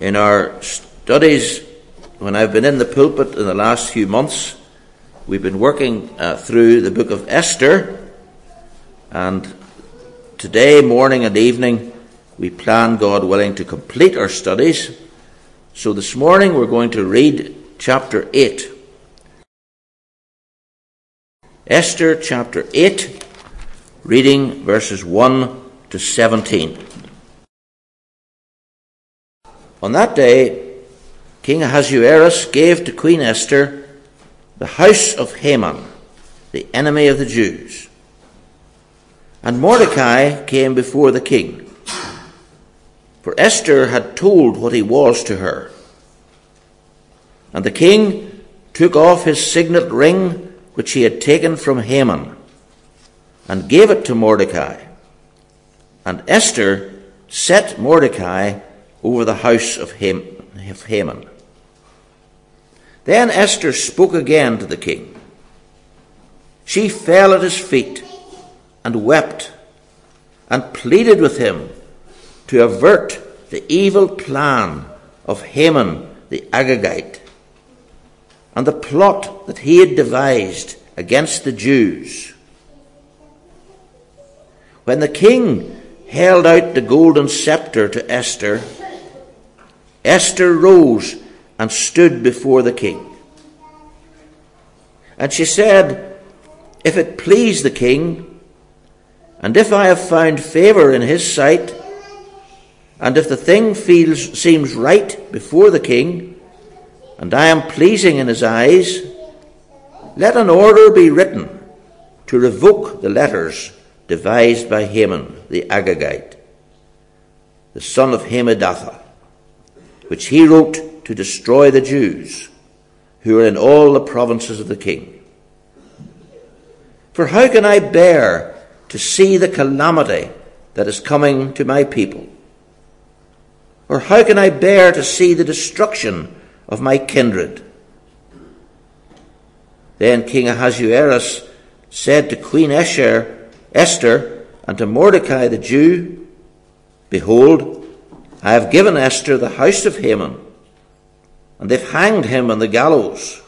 In our studies, when I've been in the pulpit in the last few months, we've been working uh, through the book of Esther, and today, morning and evening, we plan, God willing, to complete our studies. So this morning we're going to read chapter 8. Esther chapter 8, reading verses 1 to 17. On that day, King Ahasuerus gave to Queen Esther the house of Haman, the enemy of the Jews. And Mordecai came before the king. For Esther had told what he was to her. And the king took off his signet ring which he had taken from Haman and gave it to Mordecai. And Esther set Mordecai over the house of Haman. Then Esther spoke again to the king. She fell at his feet and wept and pleaded with him to avert the evil plan of Haman the Agagite and the plot that he had devised against the Jews. When the king held out the golden scepter to Esther, Esther rose and stood before the king. And she said, If it please the king, and if I have found favour in his sight, and if the thing feels, seems right before the king, and I am pleasing in his eyes, let an order be written to revoke the letters devised by Haman the Agagite, the son of Hammedatha which he wrote to destroy the Jews who are in all the provinces of the king. For how can I bear to see the calamity that is coming to my people? Or how can I bear to see the destruction of my kindred? Then King Ahasuerus said to Queen Esther, Esther and to Mordecai the Jew, Behold, I have given Esther the house of Haman, and they've hanged him on the gallows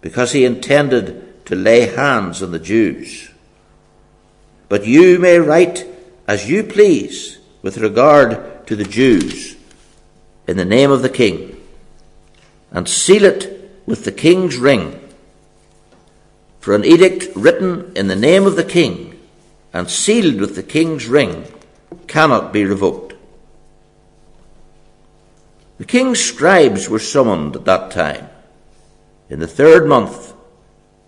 because he intended to lay hands on the Jews. But you may write as you please with regard to the Jews in the name of the king, and seal it with the king's ring. For an edict written in the name of the king and sealed with the king's ring cannot be revoked. The king's scribes were summoned at that time, in the third month,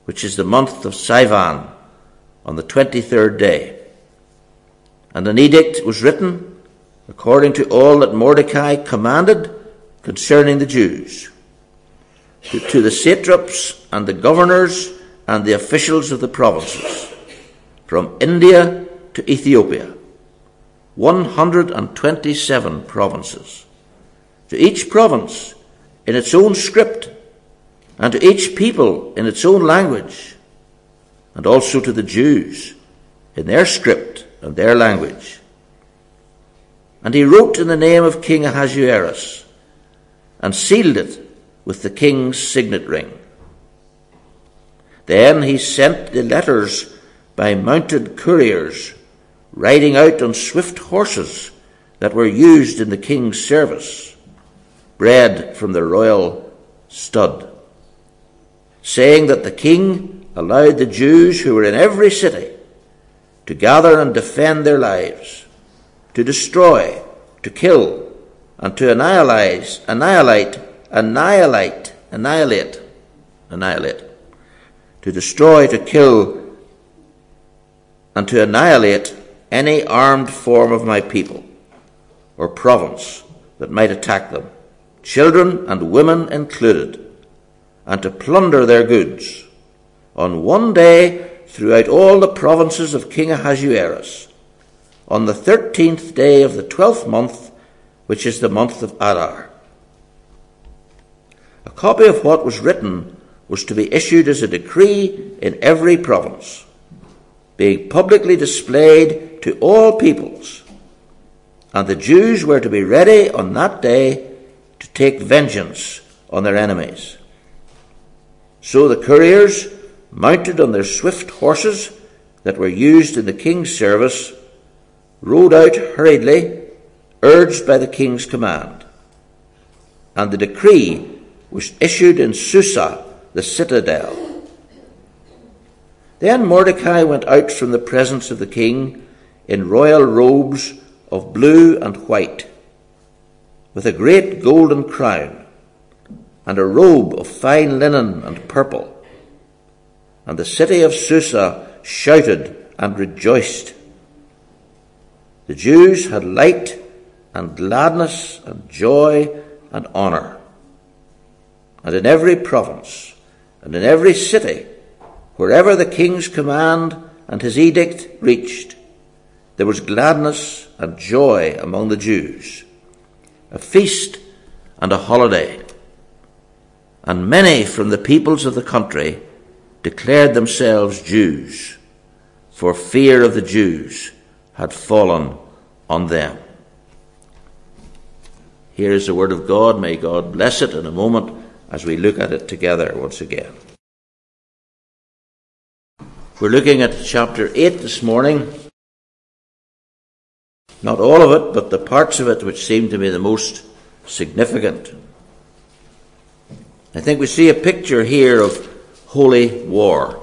which is the month of Sivan, on the twenty third day. And an edict was written according to all that Mordecai commanded concerning the Jews, to, to the satraps and the governors and the officials of the provinces, from India to Ethiopia, 127 provinces to each province in its own script, and to each people in its own language, and also to the Jews in their script and their language. And he wrote in the name of King Ahasuerus, and sealed it with the king's signet ring. Then he sent the letters by mounted couriers, riding out on swift horses that were used in the king's service bred from the royal stud, saying that the king allowed the Jews who were in every city to gather and defend their lives, to destroy, to kill, and to annihilate, annihilate, annihilate, annihilate, annihilate, to destroy, to kill, and to annihilate any armed form of my people or province that might attack them children and women included, and to plunder their goods on one day throughout all the provinces of King Ahasuerus, on the thirteenth day of the twelfth month, which is the month of Adar. A copy of what was written was to be issued as a decree in every province, being publicly displayed to all peoples, and the Jews were to be ready on that day to take vengeance on their enemies. So the couriers, mounted on their swift horses that were used in the king's service, rode out hurriedly, urged by the king's command. And the decree was issued in Susa, the citadel. Then Mordecai went out from the presence of the king in royal robes of blue and white, with a great golden crown, and a robe of fine linen and purple. And the city of Susa shouted and rejoiced. The Jews had light and gladness and joy and honour. And in every province and in every city, wherever the king's command and his edict reached, there was gladness and joy among the Jews, a feast and a holiday. And many from the peoples of the country declared themselves Jews, for fear of the Jews had fallen on them. Here is the word of God. May God bless it in a moment as we look at it together once again. We're looking at chapter 8 this morning. Not all of it, but the parts of it which seem to me the most significant. I think we see a picture here of holy war.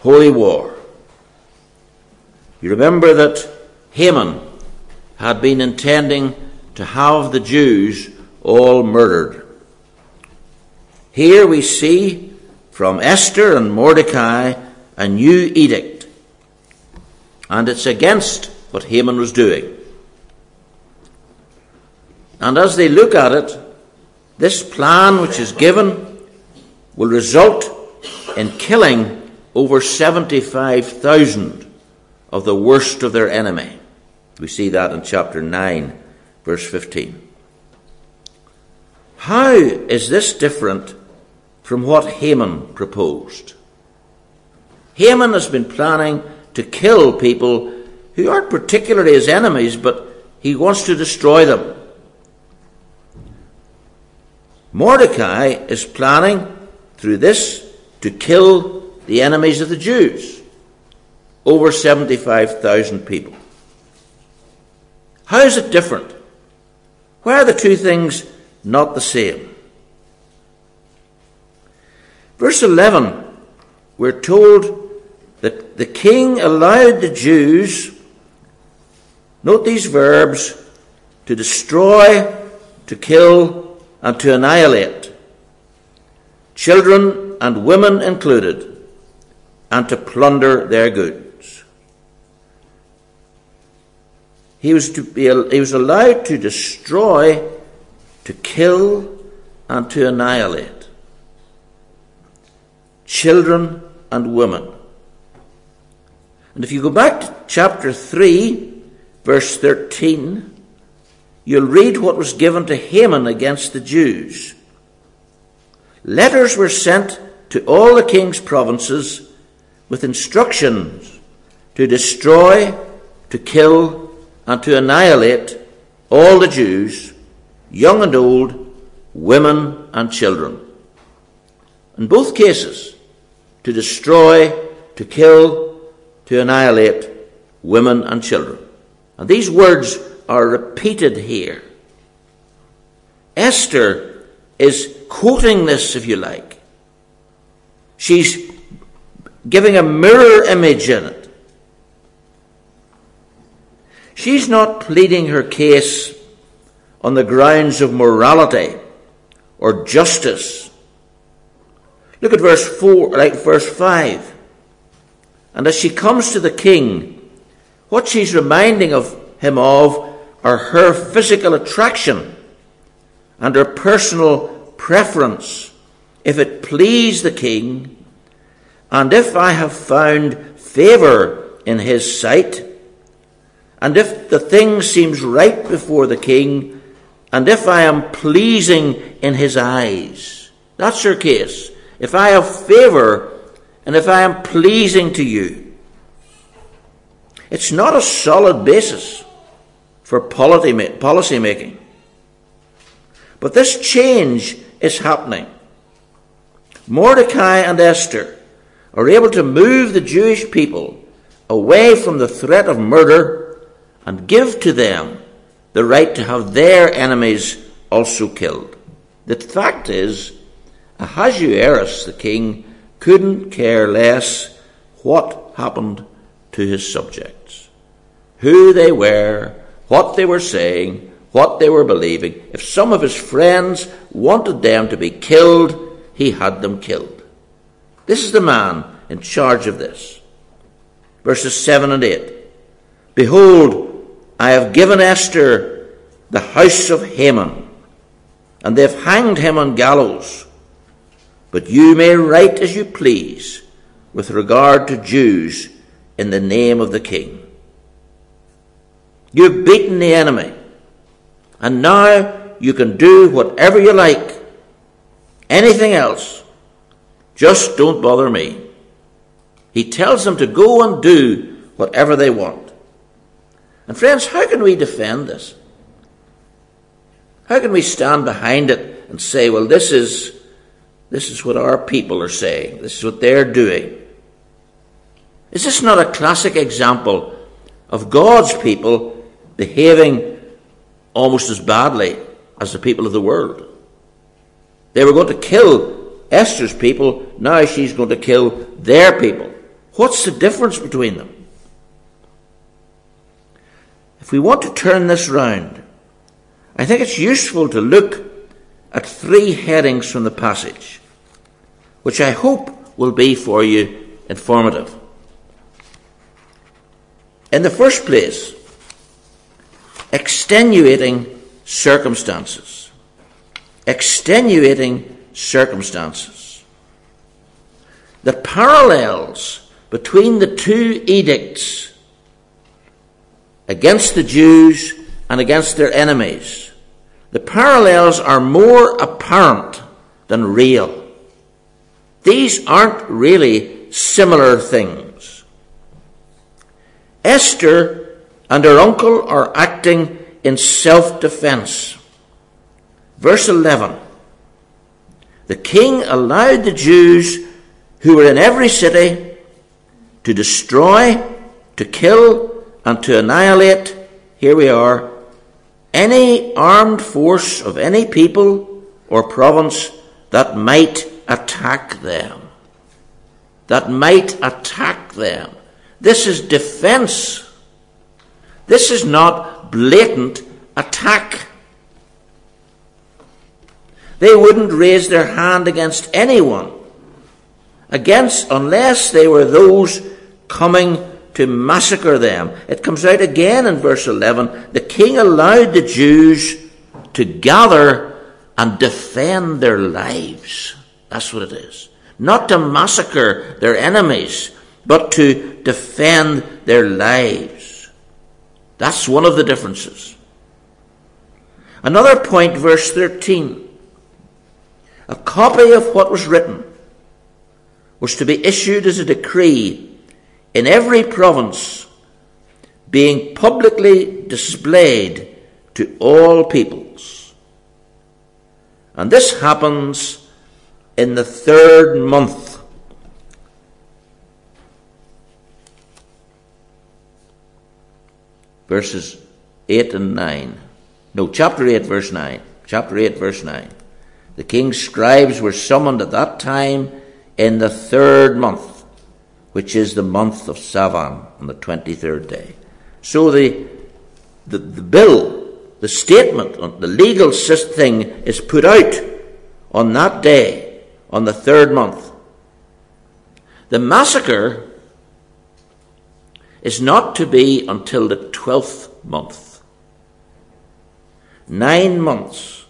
Holy war. You remember that Haman had been intending to have the Jews all murdered. Here we see from Esther and Mordecai a new edict, and it's against what Haman was doing. And as they look at it, this plan which is given will result in killing over 75,000 of the worst of their enemy. We see that in chapter 9, verse 15. How is this different from what Haman proposed? Haman has been planning to kill people who aren't particularly his enemies, but he wants to destroy them. Mordecai is planning through this to kill the enemies of the Jews. Over 75,000 people. How is it different? Why are the two things not the same? Verse 11, we're told that the king allowed the Jews Note these verbs to destroy, to kill, and to annihilate, children and women included, and to plunder their goods. He was, to be, he was allowed to destroy, to kill, and to annihilate children and women. And if you go back to chapter 3, verse 13, you'll read what was given to Haman against the Jews. Letters were sent to all the king's provinces with instructions to destroy, to kill, and to annihilate all the Jews, young and old, women and children. In both cases, to destroy, to kill, to annihilate women and children. And these words are repeated here. Esther is quoting this, if you like. She's giving a mirror image in it. She's not pleading her case on the grounds of morality or justice. Look at verse 4, like verse 5. And as she comes to the king, what she's reminding of him of are her physical attraction and her personal preference. If it please the king, and if I have found favour in his sight, and if the thing seems right before the king, and if I am pleasing in his eyes. That's her case. If I have favour, and if I am pleasing to you. It's not a solid basis for policy making. But this change is happening. Mordecai and Esther are able to move the Jewish people away from the threat of murder and give to them the right to have their enemies also killed. The fact is, Ahasuerus, the king, couldn't care less what happened to his subjects, who they were, what they were saying, what they were believing. If some of his friends wanted them to be killed, he had them killed. This is the man in charge of this. Verses 7 and 8. Behold, I have given Esther the house of Haman, and they've hanged him on gallows. But you may write as you please with regard to Jews in the name of the king. You've beaten the enemy, and now you can do whatever you like. Anything else. Just don't bother me. He tells them to go and do whatever they want. And friends, how can we defend this? How can we stand behind it and say, well, this is, this is what our people are saying. This is what they're doing. Is this not a classic example of God's people behaving almost as badly as the people of the world? They were going to kill Esther's people, now she's going to kill their people. What's the difference between them? If we want to turn this round, I think it's useful to look at three headings from the passage, which I hope will be for you informative. In the first place, extenuating circumstances. Extenuating circumstances. The parallels between the two edicts against the Jews and against their enemies, the parallels are more apparent than real. These aren't really similar things. Esther and her uncle are acting in self defense. Verse 11 The king allowed the Jews who were in every city to destroy, to kill, and to annihilate, here we are, any armed force of any people or province that might attack them. That might attack them. This is defense. This is not blatant attack. They wouldn't raise their hand against anyone, against unless they were those coming to massacre them. It comes out again in verse 11. The king allowed the Jews to gather and defend their lives. That's what it is. Not to massacre their enemies, but to defend their lives. That's one of the differences. Another point, verse 13. A copy of what was written was to be issued as a decree in every province, being publicly displayed to all peoples. And this happens in the third month. Verses 8 and 9. No, chapter 8, verse 9. Chapter 8, verse 9. The king's scribes were summoned at that time in the third month which is the month of Sivan on the 23rd day. So the, the, the bill, the statement, uh, the legal thing is put out on that day, on the third month. The massacre is not to be until the 12th month. Nine months.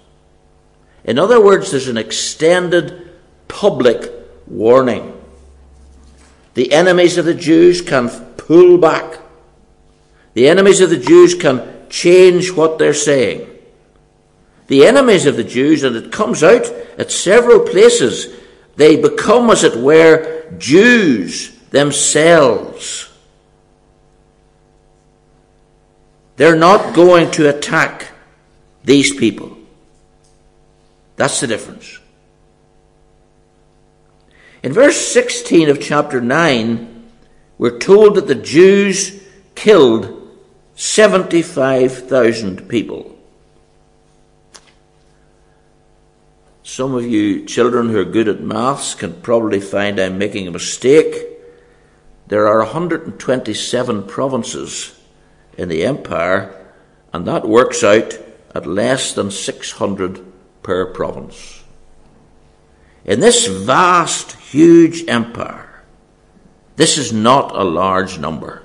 In other words, there's an extended public warning. The enemies of the Jews can pull back. The enemies of the Jews can change what they're saying. The enemies of the Jews, and it comes out at several places, they become, as it were, Jews themselves. They're not going to attack these people. That's the difference. In verse 16 of chapter 9, we're told that the Jews killed 75,000 people. Some of you children who are good at maths can probably find I'm making a mistake. There are 127 provinces in the empire, and that works out at less than 600 per province. In this vast, huge empire, this is not a large number.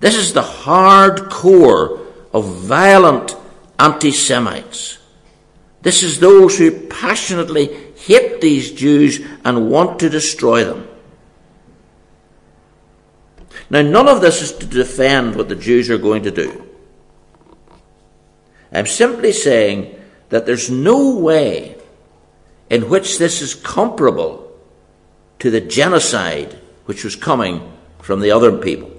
This is the hard core of violent anti Semites. This is those who passionately hate these Jews and want to destroy them. Now, none of this is to defend what the Jews are going to do. I'm simply saying that there's no way in which this is comparable to the genocide which was coming from the other people.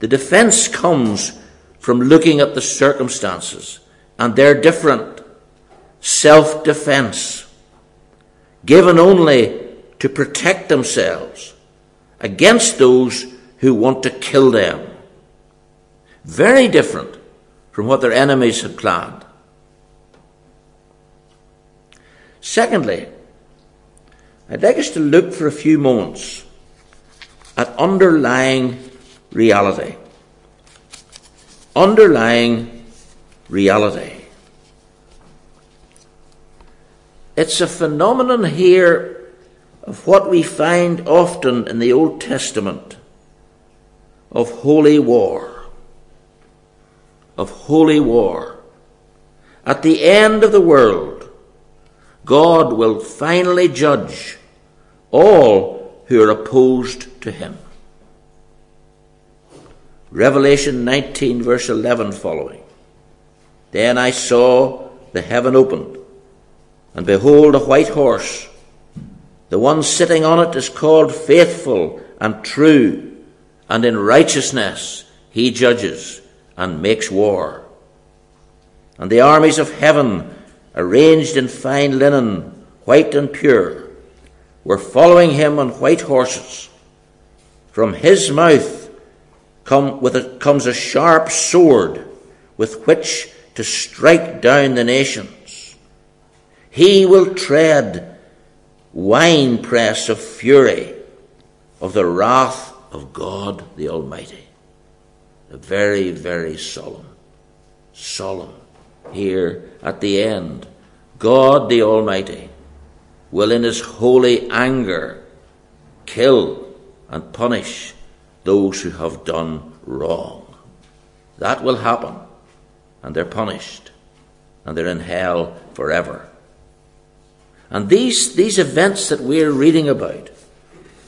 The defense comes from looking at the circumstances and they're different. Self defense, given only to protect themselves against those who want to kill them. Very different from what their enemies had planned. Secondly, I'd like us to look for a few moments at underlying reality. Underlying reality. It's a phenomenon here of what we find often in the Old Testament of holy war. Of holy war. At the end of the world, God will finally judge all who are opposed to him. Revelation 19, verse 11 following. Then I saw the heaven opened, and behold, a white horse. The one sitting on it is called faithful and true, and in righteousness he judges and makes war. And the armies of heaven, arranged in fine linen, white and pure, were following him on white horses. From his mouth come a, comes a sharp sword with which to strike down the nations. He will tread winepress of fury of the wrath of God the Almighty. A very, very solemn, solemn here at the end. God the Almighty will in his holy anger kill and punish those who have done wrong. That will happen, and they're punished, and they're in hell forever. And these, these events that we're reading about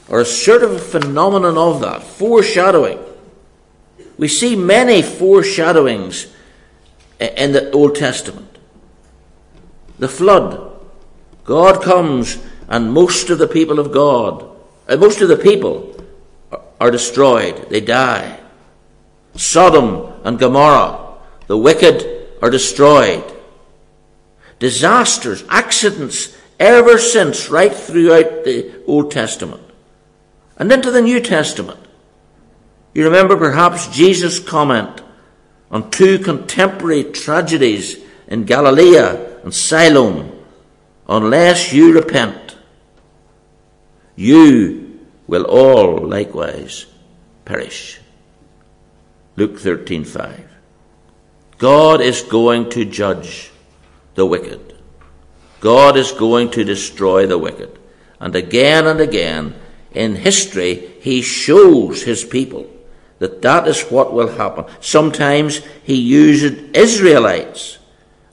are a sort of a phenomenon of that, foreshadowing. We see many foreshadowings in the Old Testament. The flood. God comes, and most of the people of God, and most of the people are destroyed, they die. Sodom and Gomorrah, the wicked are destroyed. Disasters, accidents, ever since, right throughout the Old Testament and into the New Testament. You remember perhaps Jesus' comment on two contemporary tragedies in Galilee and Siloam. Unless you repent, you will all likewise perish. Luke 13:5. God is going to judge the wicked. God is going to destroy the wicked. And again and again in history, he shows his people that that is what will happen. Sometimes he uses Israelites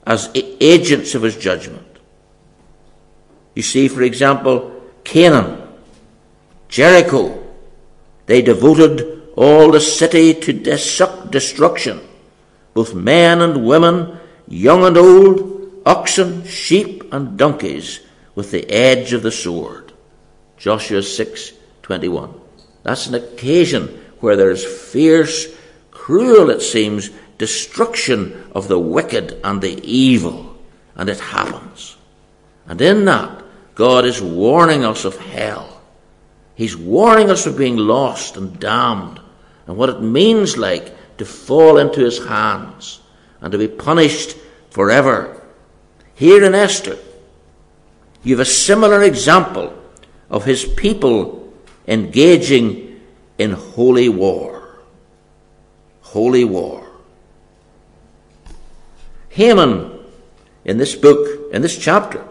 as agents of his judgment. You see, for example, Canaan Jericho. They devoted all the city to destruction, both men and women, young and old, oxen, sheep, and donkeys, with the edge of the sword. Joshua 6:21. That's an occasion where there's fierce, cruel, it seems, destruction of the wicked and the evil. and it happens. And in that, God is warning us of hell. He's warning us of being lost and damned and what it means like to fall into his hands and to be punished forever. Here in Esther, you have a similar example of his people engaging in holy war. Holy war. Haman, in this book, in this chapter,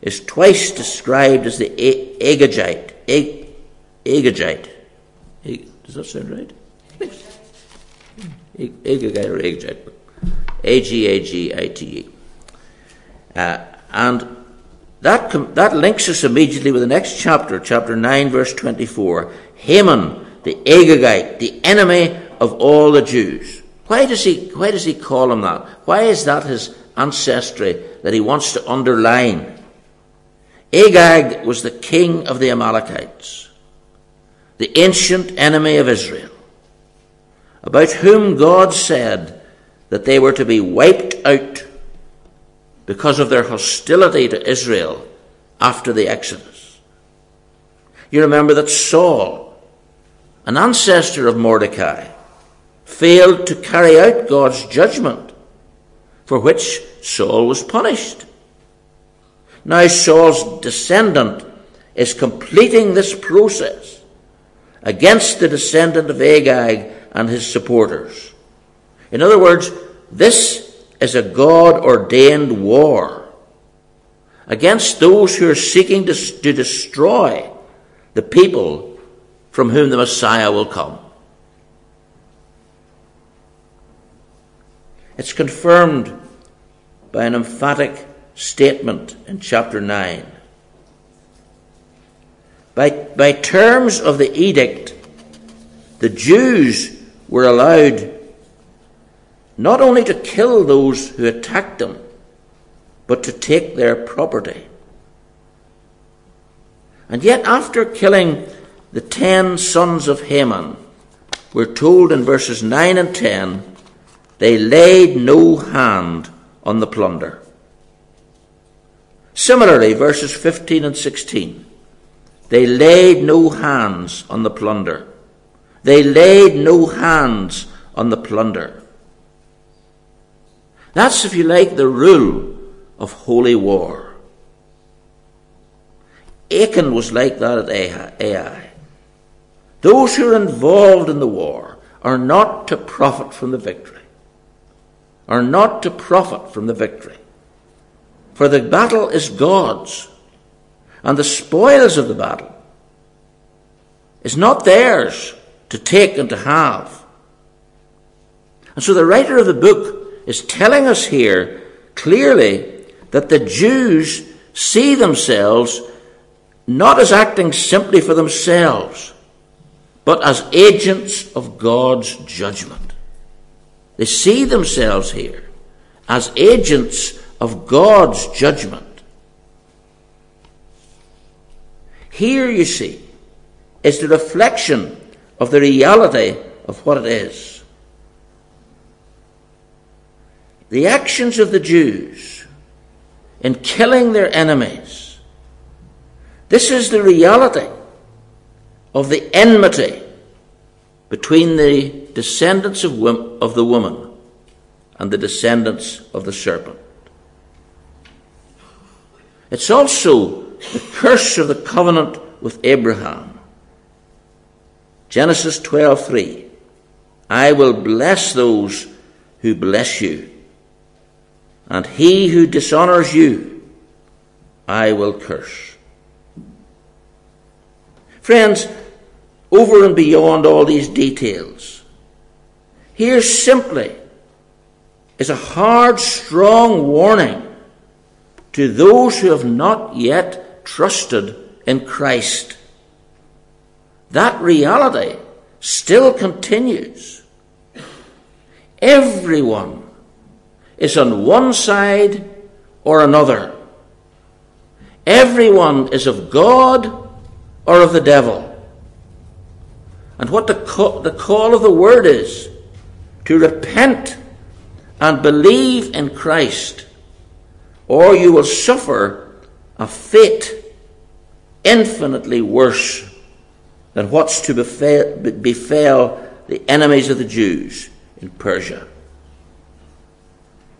is twice described as the Agagite. Agagite. Does that sound right? Agagite or Agagite. A G A G I T E. Uh, and that, com- that links us immediately with the next chapter, chapter 9, verse 24. Haman, the Agagite, the enemy of all the Jews. Why does he, why does he call him that? Why is that his ancestry that he wants to underline? Agag was the king of the Amalekites, the ancient enemy of Israel, about whom God said that they were to be wiped out because of their hostility to Israel after the Exodus. You remember that Saul, an ancestor of Mordecai, failed to carry out God's judgment, for which Saul was punished. Now Saul's descendant is completing this process against the descendant of Agag and his supporters. In other words, this is a God ordained war against those who are seeking to, to destroy the people from whom the Messiah will come. It's confirmed by an emphatic statement in chapter 9. By, by terms of the edict, the Jews were allowed not only to kill those who attacked them, but to take their property. And yet, after killing the ten sons of Haman, we're told in verses 9 and 10, they laid no hand on the plunder. Similarly, verses 15 and 16, they laid no hands on the plunder. They laid no hands on the plunder. That's, if you like, the rule of holy war. Achan was like that at Ai. Those who are involved in the war are not to profit from the victory, are not to profit from the victory. For the battle is God's, and the spoils of the battle is not theirs to take and to have. And so the writer of the book is telling us here clearly that the Jews see themselves not as acting simply for themselves, but as agents of God's judgment. They see themselves here as agents of God's judgment. Here, you see, is the reflection of the reality of what it is. The actions of the Jews in killing their enemies. This is the reality of the enmity between the descendants of, of the woman and the descendants of the serpent. It's also the curse of the covenant with Abraham. Genesis 12:3 I will bless those who bless you and he who dishonors you, I will curse. Friends, over and beyond all these details, here simply is a hard, strong warning to those who have not yet trusted in Christ. That reality still continues. Everyone is on one side or another. Everyone is of God or of the devil. And what the call, the call of the word is to repent and believe in Christ, or you will suffer a fate infinitely worse than what's to befall, the enemies of the Jews in Persia.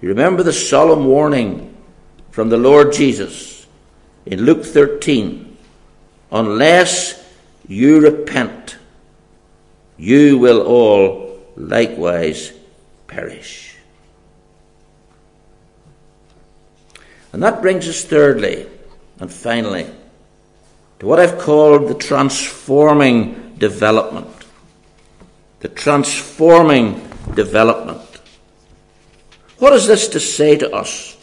You remember the solemn warning from the Lord Jesus in Luke 13 unless you repent, you will all likewise perish. And that brings us thirdly and finally to what I've called the transforming development. The transforming development. What is this to say to us?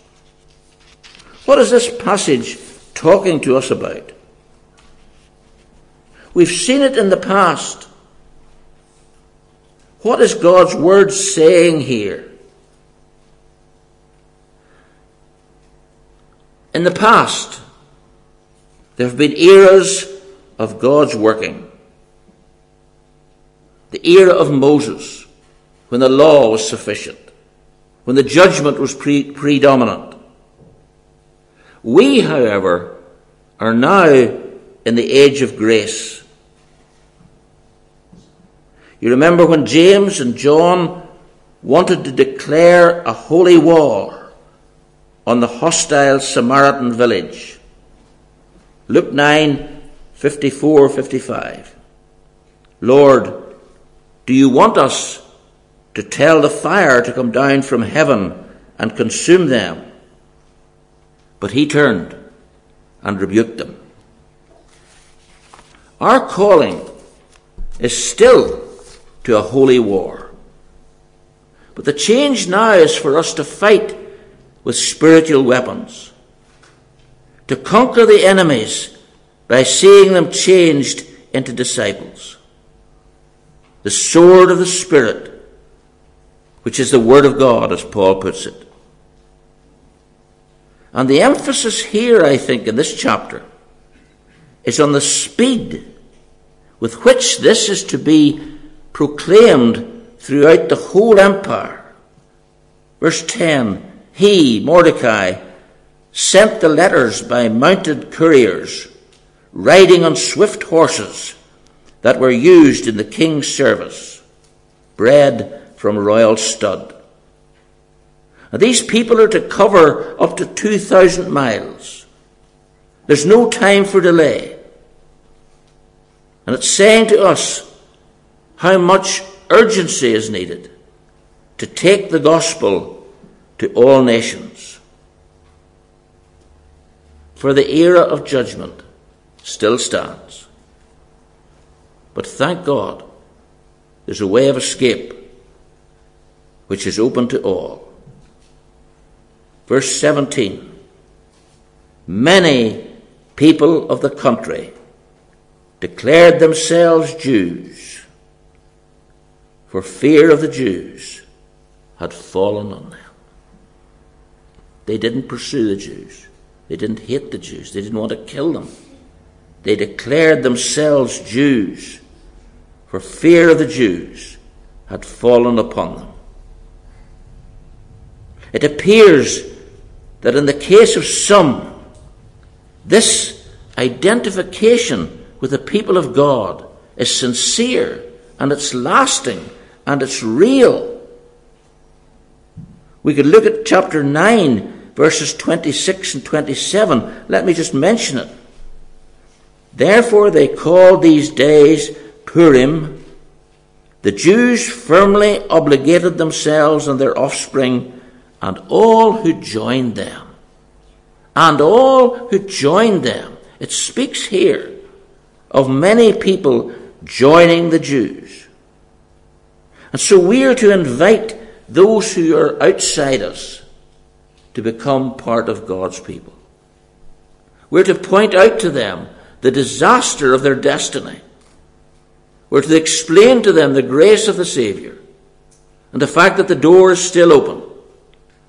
What is this passage talking to us about? We've seen it in the past. What is God's Word saying here? In the past, there have been eras of God's working. The era of Moses, when the law was sufficient, when the judgment was pre- predominant. We, however, are now in the age of grace. You remember when James and John wanted to declare a holy war on the hostile Samaritan village. Luke 9 54 55. Lord, do you want us to tell the fire to come down from heaven and consume them? But he turned and rebuked them. Our calling is still to a holy war. But the change now is for us to fight with spiritual weapons, to conquer the enemies by seeing them changed into disciples. The sword of the Spirit, which is the Word of God, as Paul puts it. And the emphasis here, I think, in this chapter is on the speed with which this is to be proclaimed throughout the whole empire. Verse 10 He, Mordecai, sent the letters by mounted couriers, riding on swift horses that were used in the king's service, bred from royal stud. Now, these people are to cover up to 2,000 miles. There's no time for delay. And it's saying to us how much urgency is needed to take the gospel to all nations. For the era of judgment still stands. But thank God, there's a way of escape which is open to all. Verse 17 Many people of the country declared themselves Jews for fear of the Jews had fallen on them. They didn't pursue the Jews. They didn't hate the Jews. They didn't want to kill them. They declared themselves Jews, for fear of the Jews had fallen upon them. It appears that in the case of some, this identification with the people of God is sincere and it's lasting and it's real. We could look at chapter 9, verses 26 and 27. Let me just mention it. Therefore, they called these days Purim. The Jews firmly obligated themselves and their offspring and all who joined them. And all who joined them. It speaks here of many people joining the Jews. And so we are to invite those who are outside us to become part of God's people. We're to point out to them the disaster of their destiny. We're to explain to them the grace of the Saviour and the fact that the door is still open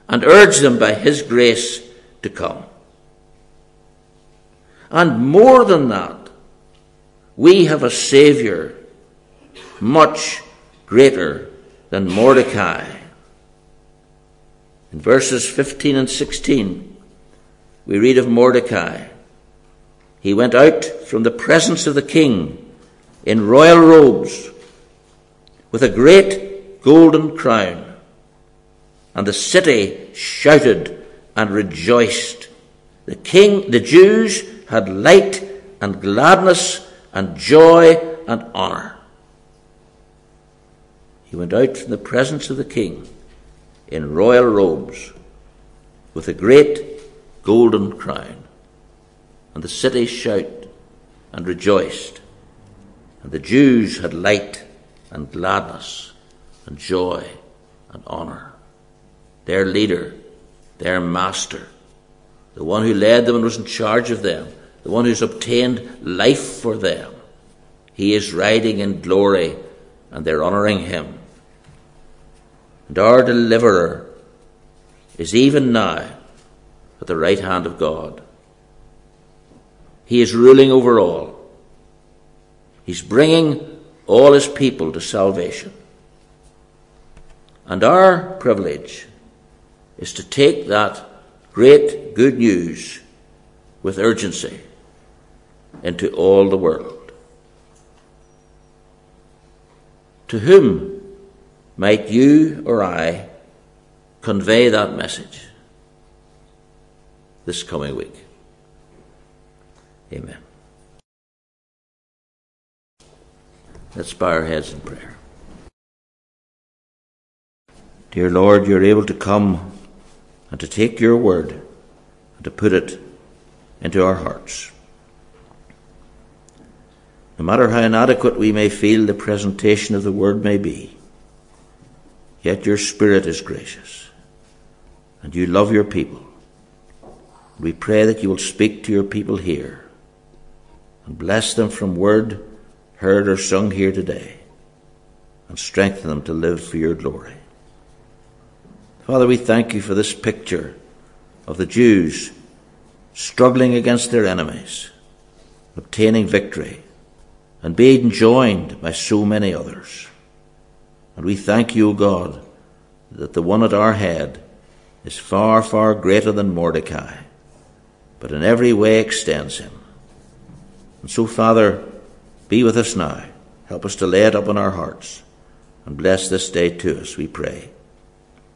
and urge them by His grace to come. And more than that, we have a Saviour much greater than Mordecai. In verses 15 and 16, we read of Mordecai. He went out from the presence of the king in royal robes with a great golden crown, and the city shouted and rejoiced. The king, the Jews had light and gladness and joy and honor. He went out from the presence of the king in royal robes with a great golden crown. And the city shouted and rejoiced. And the Jews had light and gladness and joy and honor. Their leader, their master, the one who led them and was in charge of them, the one who's obtained life for them. He is riding in glory and they're honoring him. And our deliverer is even now at the right hand of God. He is ruling over all. He's bringing all his people to salvation. And our privilege is to take that great good news with urgency into all the world. To whom might you or I convey that message this coming week? Amen. Let's bow our heads in prayer. Dear Lord, you're able to come and to take your word and to put it into our hearts. No matter how inadequate we may feel the presentation of the word may be, yet your spirit is gracious and you love your people. We pray that you will speak to your people here and bless them from word heard or sung here today and strengthen them to live for your glory. Father, we thank you for this picture of the Jews struggling against their enemies, obtaining victory, and being joined by so many others. And we thank you, O God, that the one at our head is far, far greater than Mordecai, but in every way extends him. And so, Father, be with us now. Help us to lay it up in our hearts. And bless this day to us, we pray.